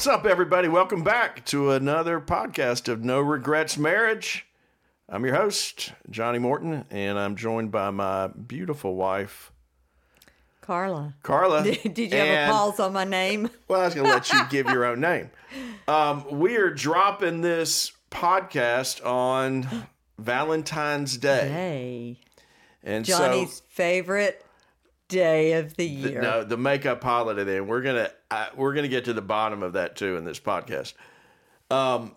What's up, everybody? Welcome back to another podcast of No Regrets Marriage. I'm your host, Johnny Morton, and I'm joined by my beautiful wife, Carla. Carla. Did you have a pause on my name? Well, I was going to let you give your own name. Um, we are dropping this podcast on Valentine's Day. Hey, And Johnny's so, favorite day of the the, year. no, the makeup holiday day. And we're going to uh, we're to get to the bottom of that too in this podcast. Um,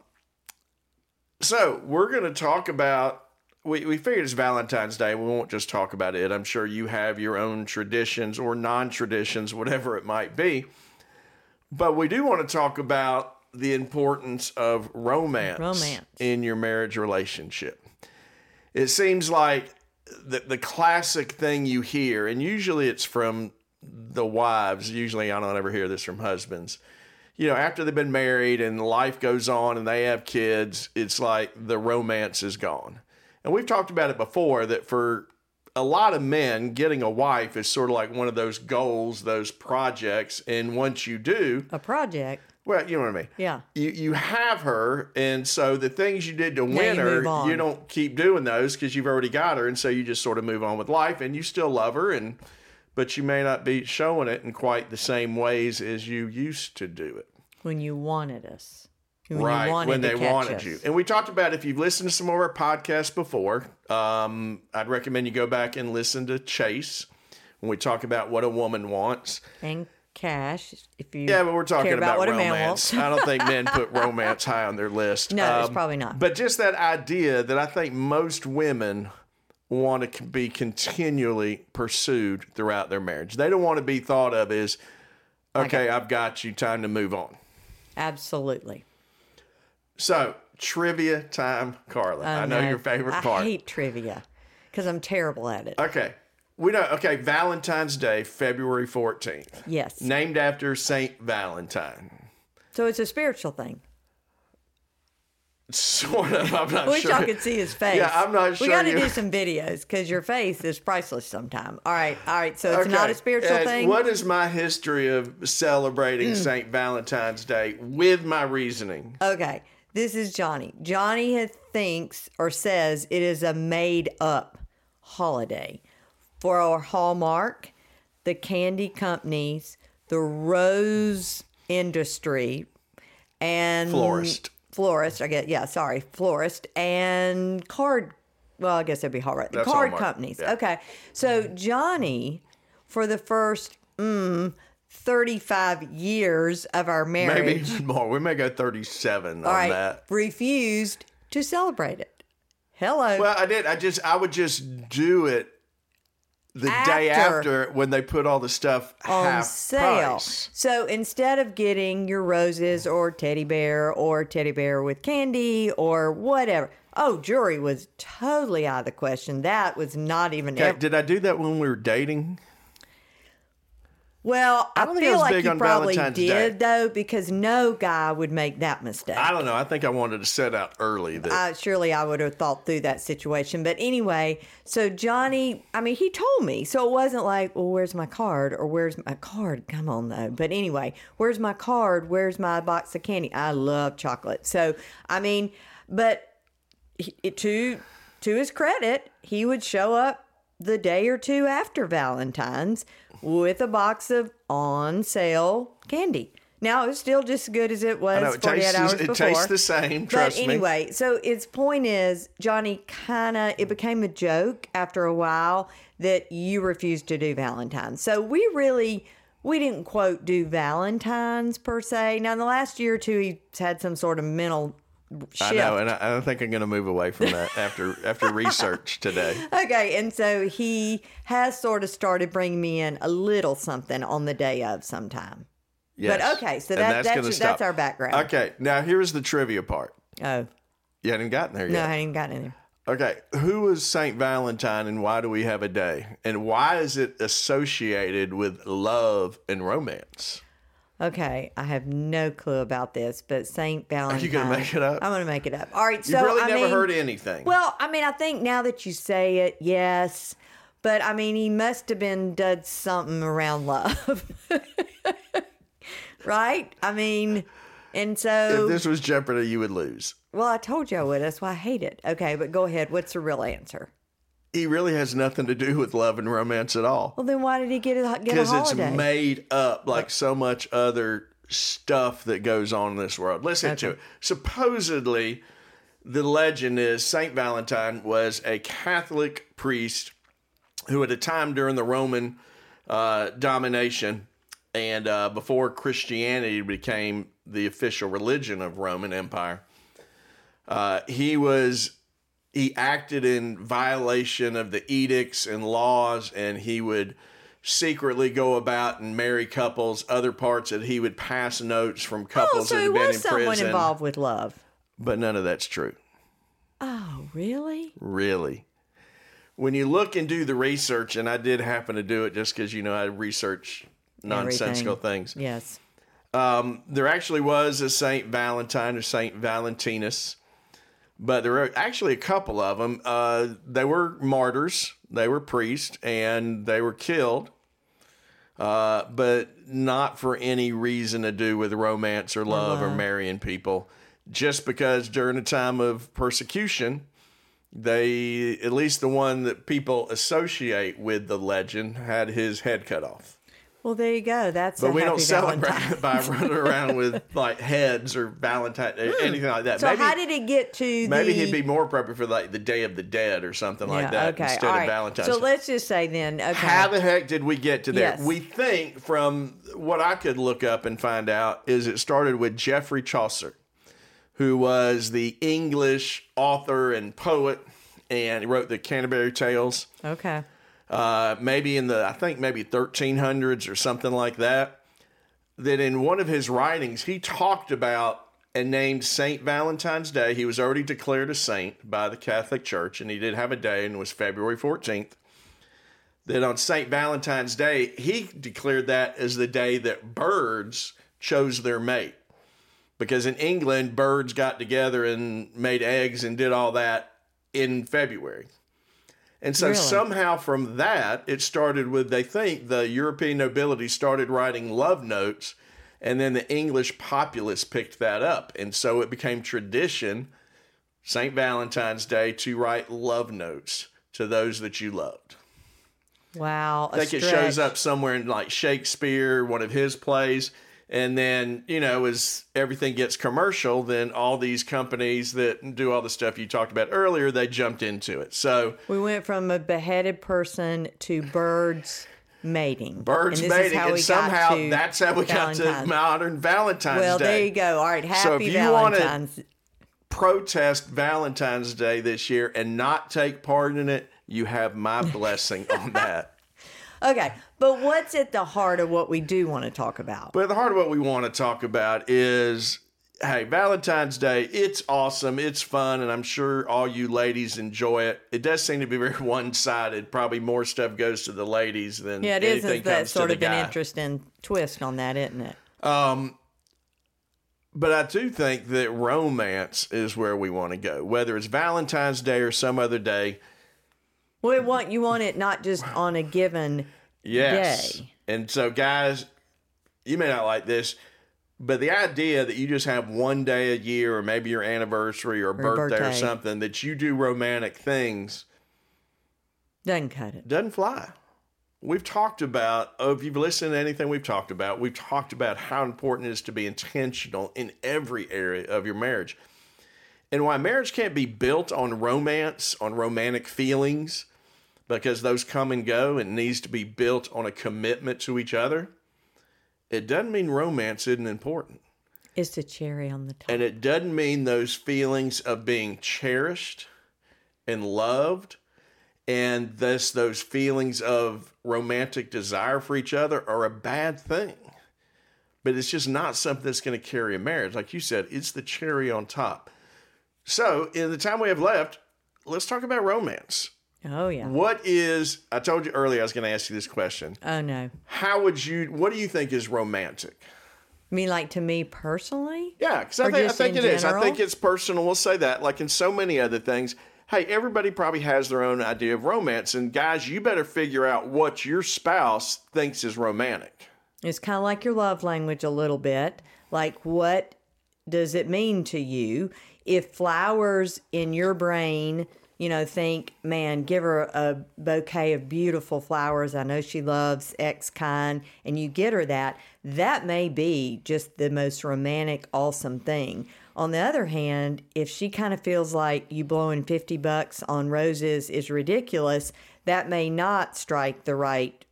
so we're going to talk about. We, we figured it's Valentine's Day. We won't just talk about it. I'm sure you have your own traditions or non traditions, whatever it might be. But we do want to talk about the importance of romance, Romance. in your marriage relationship. It seems like the, the classic thing you hear, and usually it's from the wives. Usually, I don't ever hear this from husbands. You know, after they've been married and life goes on and they have kids, it's like the romance is gone. And we've talked about it before that for a lot of men, getting a wife is sort of like one of those goals, those projects. And once you do, a project. Well, you know what I mean. Yeah. You you have her, and so the things you did to win you her, you don't keep doing those because you've already got her, and so you just sort of move on with life, and you still love her, and but you may not be showing it in quite the same ways as you used to do it. When you wanted us. When right wanted when they wanted us. you, and we talked about if you've listened to some of our podcasts before, um, I'd recommend you go back and listen to Chase when we talk about what a woman wants. And cash, if you Yeah, but we're talking about, what romance. a man wants. I don't think men put romance high on their list. Um, No, it's probably not. But just that idea that I think most women want to be continually pursued throughout their marriage. They don't want to be thought of as, okay, I've got you, time to move on. Absolutely. So, trivia time, Carla. I know no. your favorite part I hate trivia because I'm terrible at it. okay. We know, okay, Valentine's Day, February 14th, yes. named after Saint Valentine. So it's a spiritual thing. Sort of. I'm not I wish sure. y'all could see his face. Yeah, I'm not sure We got to do some videos because your face is priceless sometime. All right, all right. So it's not a spiritual And thing. What is my history of celebrating Mm. St. Valentine's Day with my reasoning? Okay, this is Johnny. Johnny thinks or says it is a made up holiday for our Hallmark, the candy companies, the rose industry, and Florist. Florist, I guess. Yeah, sorry, florist and card. Well, I guess that'd be Hallmark. The That's card Hallmark, companies. yeah. Okay, so Johnny, for the first mm, thirty-five years of our marriage, Maybe even more. We may go 37 all on right, that. refused to celebrate it. Hello. Well, I did. I just, I would just do it the day After- after when they put all the stuff on sale. price. So instead of getting your roses or teddy bear or teddy bear with candy or whatever. Oh, jewelry was totally out of the question. That was not even. Okay, ever- did I do that when we were dating? Well, I, I feel was like big you probably Valentine's did Day. though, because no guy would make that mistake. I don't know. I think I wanted to set out early that uh, surely I would have thought through that situation. But anyway, so Johnny, I mean, he told me. So it wasn't like, well, where's my card or where's my card? Come on, though. But anyway, where's my card? Where's my box of candy? I love chocolate. So, I mean, but he, to, to his credit, he would show up the day or two after Valentine's with a box of on sale candy. Now, it's still just as good as it was I know it 48 tastes, hours it before. tastes the same. Trust but me. anyway, so its point is, Johnny kind of, it became a joke after a while that you refused to do Valentine's. So we really, we didn't quote do Valentine's per se. Now, in the last year or two, he's had some sort of mental shift. I know, and I, I don't think I'm going to move away from that after after research today. Okay, and so he has sort of started bringing me in a little something on the day of sometime. Yes. But okay, so that, that's gonna that's, our background. Okay, now here's the trivia part. Oh, You hadn't gotten there yet. no, I hadn't gotten there. Okay, who was Saint Valentine, and why do we have a day, and why is it associated with love and romance? Okay, I have no clue about this, but Saint Valentine. Are you gonna make it up? I'm gonna make it up. All right, so You've really I never mean, heard anything. Well, I mean, I think now that you say it, yes, but I mean, he must have been done something around love, right? I mean, And so, If this was Jeopardy, you would lose. well, I told you I would. That's why I hate it. Okay, but go ahead. What's the real answer? He really has nothing to do with love and romance at all. Well, then why did he get a get a Because it's made up like so much other stuff that goes on in this world. Listen to it. Supposedly, the legend is Saint Valentine was a Catholic priest who, at a time during the Roman uh, domination and uh, before Christianity became the official religion of Roman Empire, uh, he was he acted in violation of the edicts and laws, and he would secretly go about and marry couples. Other parts that he would pass notes from couples oh, couples so that he had been was in someone prison. involved with love. But none of that's true. Oh, really? Really. When you look and do the research, and I did happen to do it just because, you know, I research nonsensical Everything. things. Yes. Um, there actually was a Saint Valentine or Saint Valentinus, but there were actually a couple of them. Uh, they were martyrs, they were priests, and they were killed, uh, but not for any reason to do with romance or love or marrying people. Just because during a time of persecution, they, at least the one that people associate with the legend, had his head cut off. Well, there you go. That's But we don't celebrate it by running around with like heads or Valentine, hmm. anything like that. So maybe how did it get to maybe the? he'd be more appropriate for like the Day of the Dead or something like that okay. instead of. Valentine's. So let's just say then. Okay. How the heck did we get to there? Yes. We think from what I could look up and find out is it started with Geoffrey Chaucer, who was the English author and poet, and he wrote the Canterbury Tales. okay. Uh, maybe in the I think maybe 1300s or something like that. That in one of his writings he talked about and named Saint Valentine's Day. He was already declared a saint by the Catholic Church, and he did have a day, and it was February 14th. That on Saint Valentine's Day he declared that as the day that birds chose their mate, because in England birds got together and made eggs and did all that in February. And so Really? somehow from that, it started with, they think the European nobility started writing love notes, and then the English populace picked that up. And so it became tradition, St. Valentine's Day, to write love notes to those that you loved. Wow. I think it shows up somewhere in like Shakespeare, one of his plays. And then, you know, as everything gets commercial, then all these companies that do all the stuff you talked about earlier, they jumped into it. So We went from a beheaded person to birds mating. birds and mating, and somehow that's how we got to modern Valentine's Well, Day. Well, there you go. All right. So if Happy you Valentine's. Protest Valentine's Day this year and not take part in it, you have my blessing on that. Okay. But what's at the heart of what we do want to talk about? But at the heart of what we want to talk about is hey, Valentine's Day, it's awesome, it's fun, and I'm sure all you ladies enjoy it. It does seem to be very one sided. Probably more stuff goes to the ladies than yeah, it is. anything That's comes sort of the an guy. interesting twist on that, isn't it? Um, but I do think that romance is where we want to go, whether it's Valentine's Day or some other day. Well, want you want it not just on a given. Yes. Day. And so, guys, you may not like this, but the idea that you just have one day a year, or maybe your anniversary or birthday, or something, that you do romantic things Doesn't cut it. doesn't fly. We've talked about, oh, if you've listened to anything we've talked about, we've talked about how important it is to be intentional in every area of your marriage. And why marriage can't be built on romance, on romantic feelings, because those come and go and needs to be built on a commitment to each other. It doesn't mean romance isn't important. It's the cherry on the top. And it doesn't mean those feelings of being cherished and loved and thus those feelings of romantic desire for each other are a bad thing. But it's just not something that's going to carry a marriage. Like you said, it's the cherry on top. So, in the time we have left, let's talk about romance. Oh yeah. What is, I told you earlier I was going to ask you this question. Oh no. How would you, what do you think is romantic? I mean, like to me personally. Yeah, because I I think in it is. I think it's personal. We'll say that. Like in so many other things, hey, everybody probably has their own idea of romance. And guys, you better figure out what your spouse thinks is romantic. It's kind of like your love language a little bit. Like what does it mean to you if flowers in your brain you know think man give her a bouquet of beautiful flowers. I know she loves x kind and you get her that. That may be just the most romantic awesome thing. On the other hand if she kind of feels like you blowing 50 bucks on roses is ridiculous that may not strike the right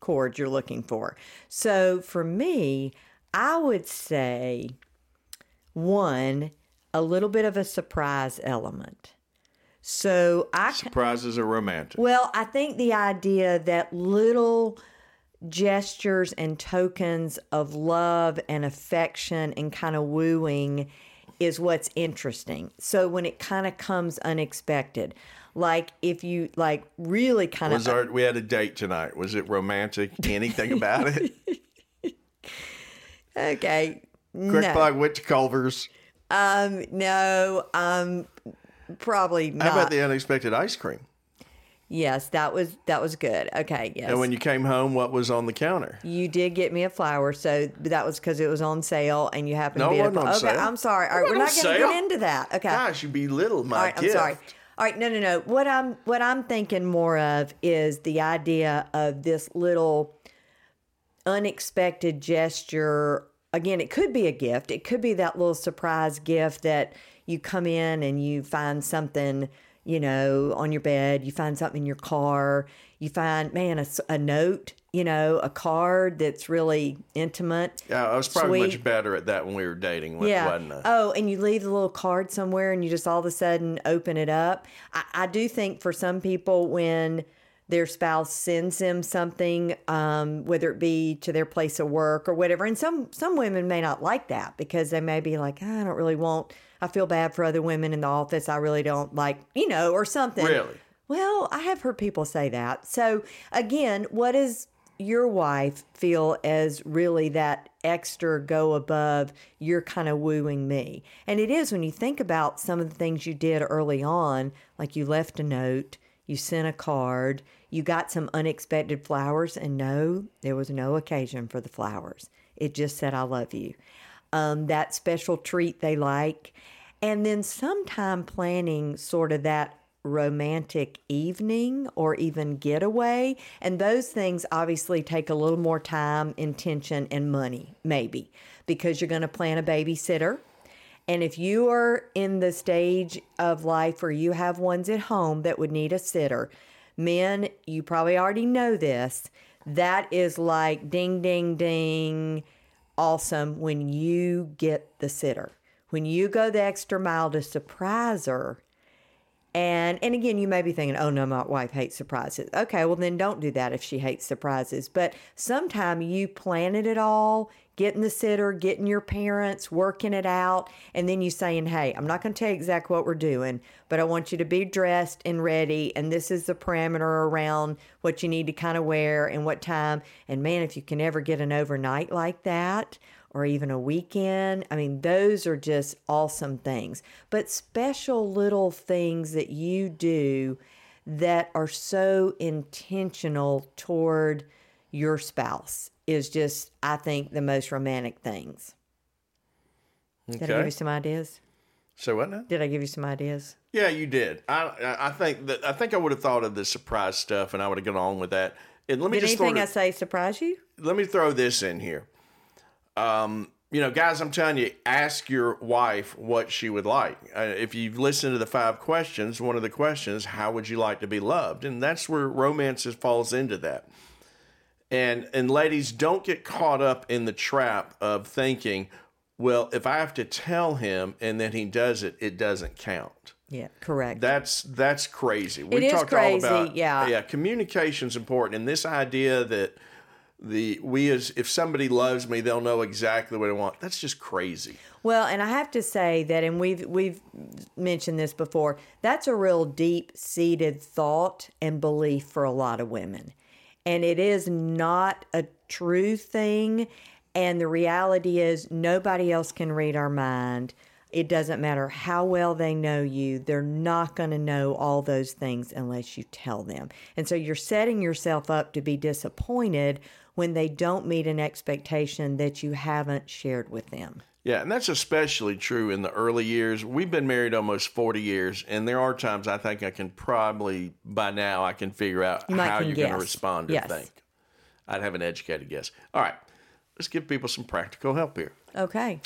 chord you're looking for. So for me i would say one, a little bit of a surprise element. So I Surprises are romantic. well, I think the idea that little gestures and tokens of love and affection and kind of wooing is what's interesting. So when it kind of comes unexpected, like if you like really kind Was of our, we had a date tonight. Was it romantic? Anything about it? okay, Quick no, plug went to Culver's. um, no, um, probably not. How about the unexpected ice cream? Yes, that was that was good. Okay, yes. And when you came home, what was on the counter? you did get me a flower, so that was because it was on sale, and you happened No, to be it a, wasn't on okay. sale. I'm sorry. All It right, we're not wasn't going to get into that. Okay. Gosh, you belittle my All right, I'm sorry. All right, no, no, no. What I'm what I'm thinking more of is the idea of this little unexpected gesture. Again, it could be a gift. It could be that little surprise gift that you come in and you find something, you know, on your bed. You find something in your car. You find, man, a, a note, you know, a card that's really intimate. Yeah, I was probably Sweet. much better at that when we were dating, wa- Yeah. wasn't I? Oh, and you leave the little card somewhere and you just all of a sudden open it up. I, I do think for some people, when their spouse sends them something, um, whether it be to their place of work or whatever, and some some women may not like that because they may be like, I don't really want. I feel bad for other women in the office. I really don't like, you know, or something. Really? Well, I have heard people say that. So, again, what does your wife feel as really that extra go above you're kind of wooing me? And it is when you think about some of the things you did early on, like you left a note, you sent a card, you got some unexpected flowers, and no, there was no occasion for the flowers. It just said, I love you. Um, that special treat they like. And then sometime planning sort of that romantic evening or even getaway. And those things obviously take a little more time, intention, and money, maybe, because you're going to plan a babysitter. And if you are in the stage of life where you have ones at home that would need a sitter, men, you probably already know this. That is like ding, ding, ding, awesome when you get the sitter. When you go the extra mile to surprise her, and and again, you may be thinking, "Oh no, my wife hates surprises." Okay, well then don't do that if she hates surprises. But sometime you planted it all, getting the sitter, getting your parents, working it out, and then you saying, "Hey, I'm not going to tell you exactly what we're doing, but I want you to be dressed and ready, and this is the parameter around what you need to kind of wear and what time." And man, if you can ever get an overnight like that, or even a weekend. I mean, those are just awesome things. But special little things that you do that are so intentional toward your spouse is just, I think, the most romantic things. Did I give you some ideas? So what now? Did I give you some ideas? Yeah, you did. I I- I think that I think I would have thought of the surprise stuff, and I would have gone on with that. And let me Did just anything throw, I say surprise you? let me throw this in here. Um, you know, guys, I'm telling you, ask your wife what she would like. Uh, if you've listened to the five questions, one of the questions, how would you like to be loved? And that's where romance falls into that. And and ladies, don't get caught up in the trap of thinking, well, if I have to tell him and then he does it, it doesn't count. Yeah, correct. That's that's crazy. We It is talked crazy, all about yeah. yeah. Communication's important, and this idea that the we as if somebody loves me, they'll know exactly what I want. That's just crazy. Well, and I have to say that, and we've we've mentioned this before. That's a real deep seated thought and belief for a lot of women, and it is not a true thing. And the reality is, nobody else can read our mind. It doesn't matter how well they know you; they're not going to know all those things unless you tell them. And so you're setting yourself up to be disappointed when they don't meet an expectation that you haven't shared with them. Yeah, and that's especially true in the early years. We've been married almost 40 years, and there are times I think I can probably, by now, I can figure out might how can you're going to respond to Yes. think. I'd have an educated guess. All right, let's give people some practical help here. Okay.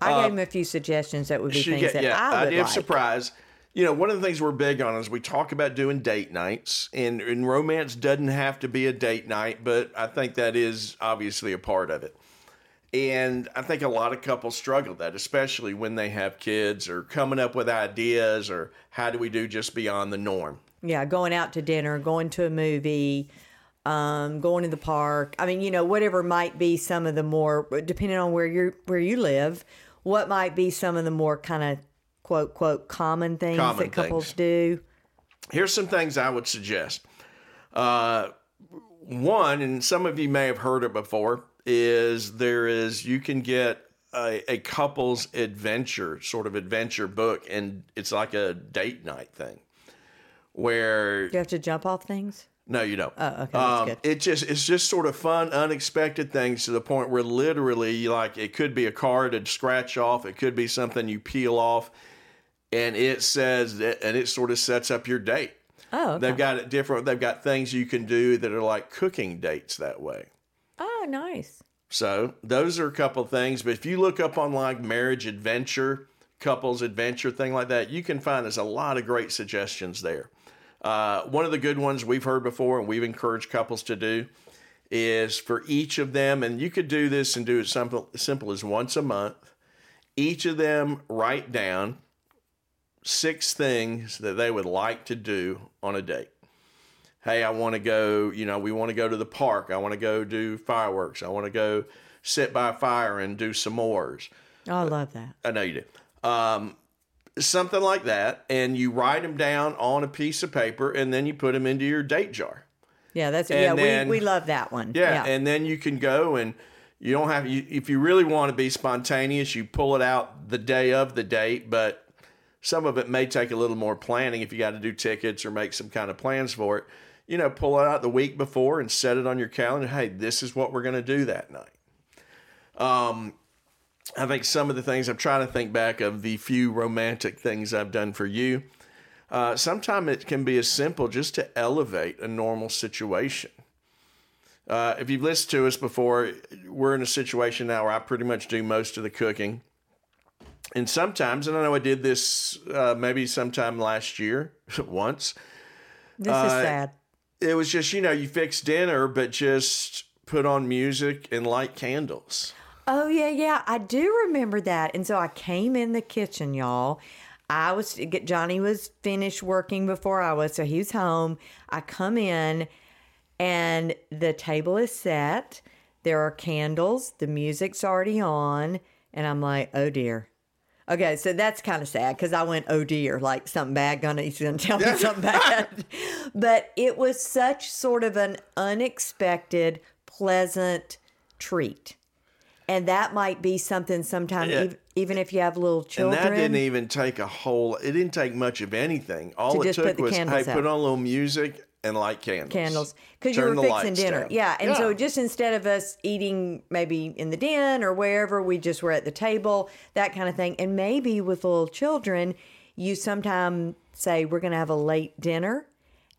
I gave him a few suggestions that would be things get- that yeah, I would idea like. of surprise. You know, one of the things we're big on is we talk about doing date nights, and, and romance doesn't have to be a date night, but I think that is obviously a part of it. And I think a lot of couples struggle with that, especially when they have kids or coming up with ideas or how do we do just beyond the norm. Yeah, going out to dinner, going to a movie, um, going to the park. I mean, you know, whatever might be some of the more depending on where you where you live, what might be some of the more kind of quote quote common things Common that couples things. do. Here's some things I would suggest. Uh, one, and some of you may have heard it before, is there is you can get a, a couple's adventure sort of adventure book, and it's like a date night thing, where you have to jump off things? No, you don't. Oh, okay, um. It just it's just sort of fun, unexpected things to the point where literally, like, it could be a card to scratch off, it could be something you peel off, and it says that, and it sort of sets up your date. Oh, okay. They've got it different. They've got things you can do that are like cooking dates that way. oh, nice. So those are a couple things. But if you look up on like marriage adventure, couples adventure, thing like that, you can find there's a lot of great suggestions there. Uh, one of the good ones we've heard before and we've encouraged couples to do is for each of them, and you could do this and do it simple, simple as once a month. Each of them write down six things that they would like to do on a date. Hey, I want to go, you know, we want to go to the park. I want to go do fireworks. I want to go sit by a fire and do s'mores. Oh, I love that. I know you do. Um, something like that. And you write them down on a piece of paper and then you put them into your date jar. Yeah, that's And yeah. then- we we love that one. Yeah, and then you can go and you don't have you if you really want to be spontaneous, you pull it out the day of the date, but some of it may take a little more planning if you got to do tickets or make some kind of plans for it. You know, pull it out the week before and set it on your calendar. Hey, this is what we're going to do that night. Um, I think some of the things I'm trying to think back of the few romantic things I've done for you. Uh, Sometimes it can be as simple just to elevate a normal situation. Uh, if you've listened to us before, we're in a situation now where I pretty much do most of the cooking. And sometimes, and I know I did this uh, maybe sometime last year once, this uh, is sad. it was just, you know, you fix dinner, but just put on music and light candles. Oh yeah, yeah. I do remember that. And so I came in the kitchen, y'all. I was Johnny was finished working before I was, so he was home. I come in and the table is set. There are candles, the music's already on, and I'm like, "Oh dear." Okay, so that's kind of sad because I went, "Oh dear," like something bad gonna he's gonna tell me something bad. but it was such sort of an unexpected, pleasant treat. And that might be something sometimes, Yeah. ev- even if you have little children. And that didn't even take a whole, it didn't take much of anything. All it took was, hey, candles put on a little music and light candles. candles because you were fixing dinner. down. Yeah. And so just instead of us eating maybe in the den or wherever, we just were at the table, that kind of thing. And maybe with little children, you sometimes say, We're going to have a late dinner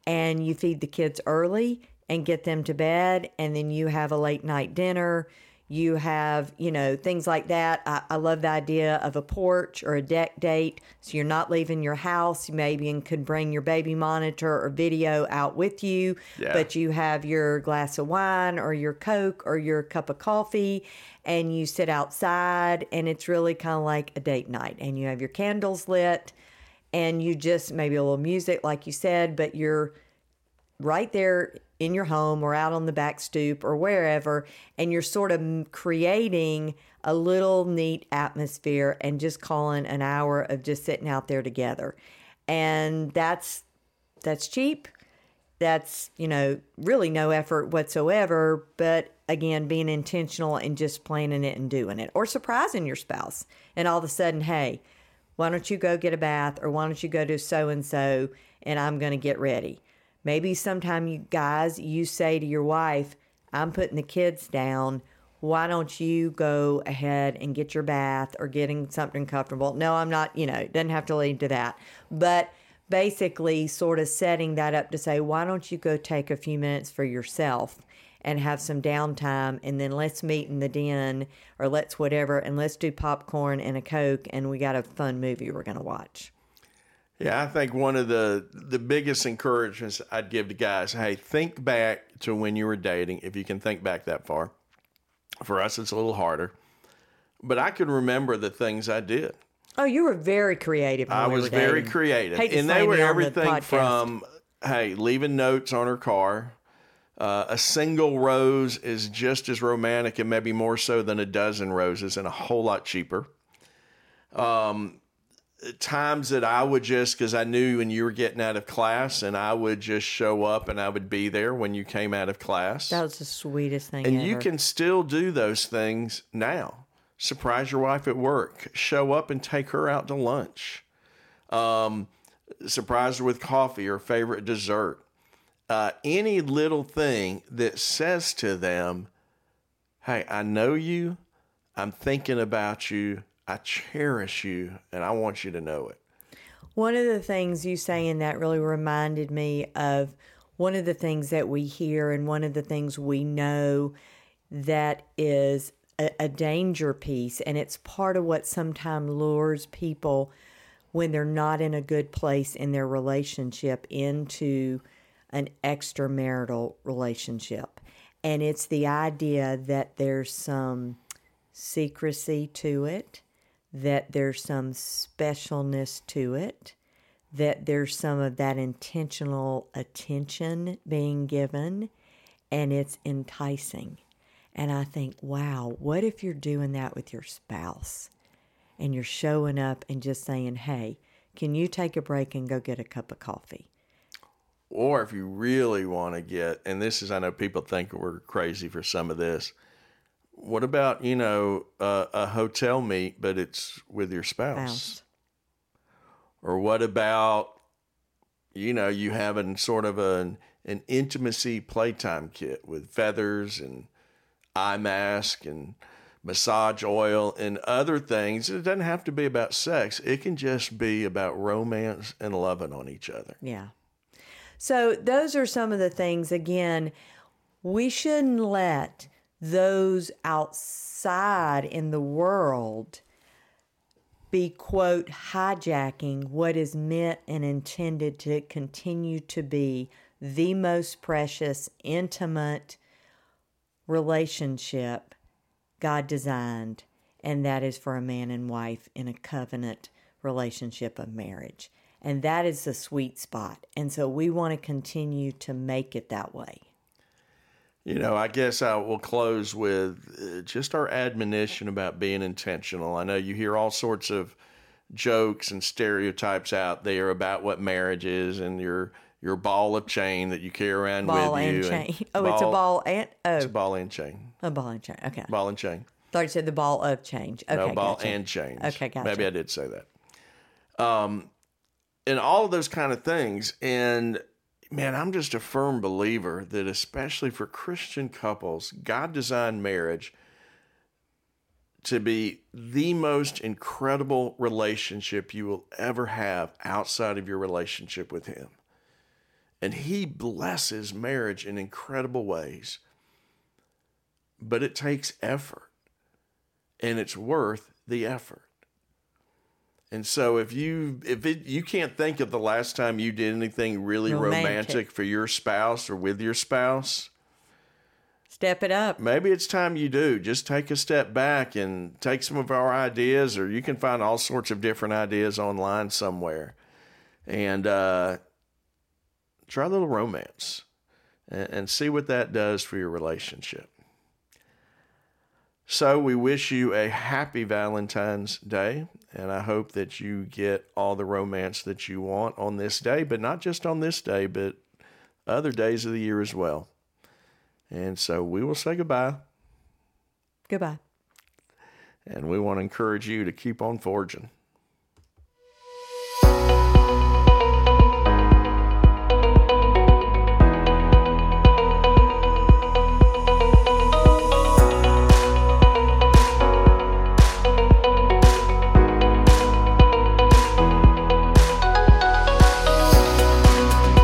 and you feed the kids early and get them to bed. And then you have a late night dinner. You have, you know, things like that. I, I love the idea of a porch or a deck date. So you're not leaving your house. You maybe and could bring your baby monitor or video out with you, Yeah. but you have your glass of wine or your Coke or your cup of coffee and you sit outside and it's really kind of like a date night and you have your candles lit and you just maybe a little music, like you said, but you're right there in your home or out on the back stoop or wherever, and you're sort of creating a little neat atmosphere and just calling an hour of just sitting out there together. And that's that's cheap. That's, you know, really no effort whatsoever, but again, being intentional and just planning it and doing it or surprising your spouse. And all of a sudden, hey, why don't you go get a bath or why don't you go to so and so and I'm going to get ready. Maybe sometime you guys you say to your wife, I'm putting the kids down. why don't you go ahead and get your bath or getting something comfortable? No, I'm not, you know, it doesn't have to lead to that. But basically, sort of setting that up to say, why don't you go take a few minutes for yourself and have some downtime and then let's meet in the den or let's whatever and let's do popcorn and a Coke and we got a fun movie we're going to watch. Yeah, I think one of the the biggest encouragements I'd give to guys, hey, think back to when you were dating, if you can think back that far. For us, it's a little harder, but I can remember the things I did. Oh, you were very creative. I we was very dating. creative, and they were on the everything from hey, leaving notes on her car. Uh, a single rose is just as romantic and maybe more so than a dozen roses, and a whole lot cheaper. Um, times that I would just because I knew when you were getting out of class, and I would just show up and I would be there when you came out of class. That was the sweetest thing And ever. you can still do those things now. Surprise your wife at work. Show up and take her out to lunch. Um, surprise her with coffee or favorite dessert. Uh, any little thing that says to them, Hey, I know you. I'm thinking about you. I cherish you. And I want you to know it. One of the things you say, saying that really reminded me of one of the things that we hear and one of the things we know that is a, a danger piece, and it's part of what sometimes lures people when they're not in a good place in their relationship into an extramarital relationship. And it's the idea that there's some secrecy to it, that there's some specialness to it, that there's some of that intentional attention being given, and it's enticing. And I think, wow, what if you're doing that with your spouse and you're showing up and just saying, hey, can you take a break and go get a cup of coffee? Or if you really want to get, and this is, I know people think we're crazy for some of this. What about, you know, uh, a hotel meet, but it's with your spouse? Spouse. Or what about, you know, you having sort of an, an intimacy playtime kit with feathers and eye mask and massage oil and other things. It doesn't have to be about sex, it can just be about romance and loving on each other. Yeah. So those are some of the things again we shouldn't let those outside in the world be quote hijacking what is meant and intended to continue to be the most precious intimate relationship God designed and that is for a man and wife in a covenant relationship of marriage. And that is the sweet spot. And so we want to continue to make it that way. You know, I guess I will close with uh, just our admonition about being intentional. I know you hear all sorts of jokes and stereotypes out there about what marriage is and your your ball of chain that you carry around Ball with and you. chain. Oh, it's a ball and It's a oh, ball and chain. a ball and chain. Okay. Ball and chain. Thought you said the ball of change. Okay. no ball gotcha. and chains. Okay, gotcha. Maybe I did say that. Um, and all of those kind of things. And man, I'm just a firm believer that especially for Christian couples, God designed marriage to be the most incredible relationship you will ever have outside of your relationship with Him. And He blesses marriage in incredible ways. But it takes effort and it's worth the effort. And so if you if it you can't think of the last time you did anything really romantic, Romantic. for your spouse or with your spouse, Step it up. maybe it's time you do. Just take a step back and take some of our ideas, or you can find all sorts of different ideas online somewhere, and uh, try a little romance and, and see what that does for your relationship. So we wish you a happy Valentine's Day, and I hope that you get all the romance that you want on this day, but not just on this day, but other days of the year as well. And so we will say goodbye, Goodbye. and we want to encourage you to keep on forging.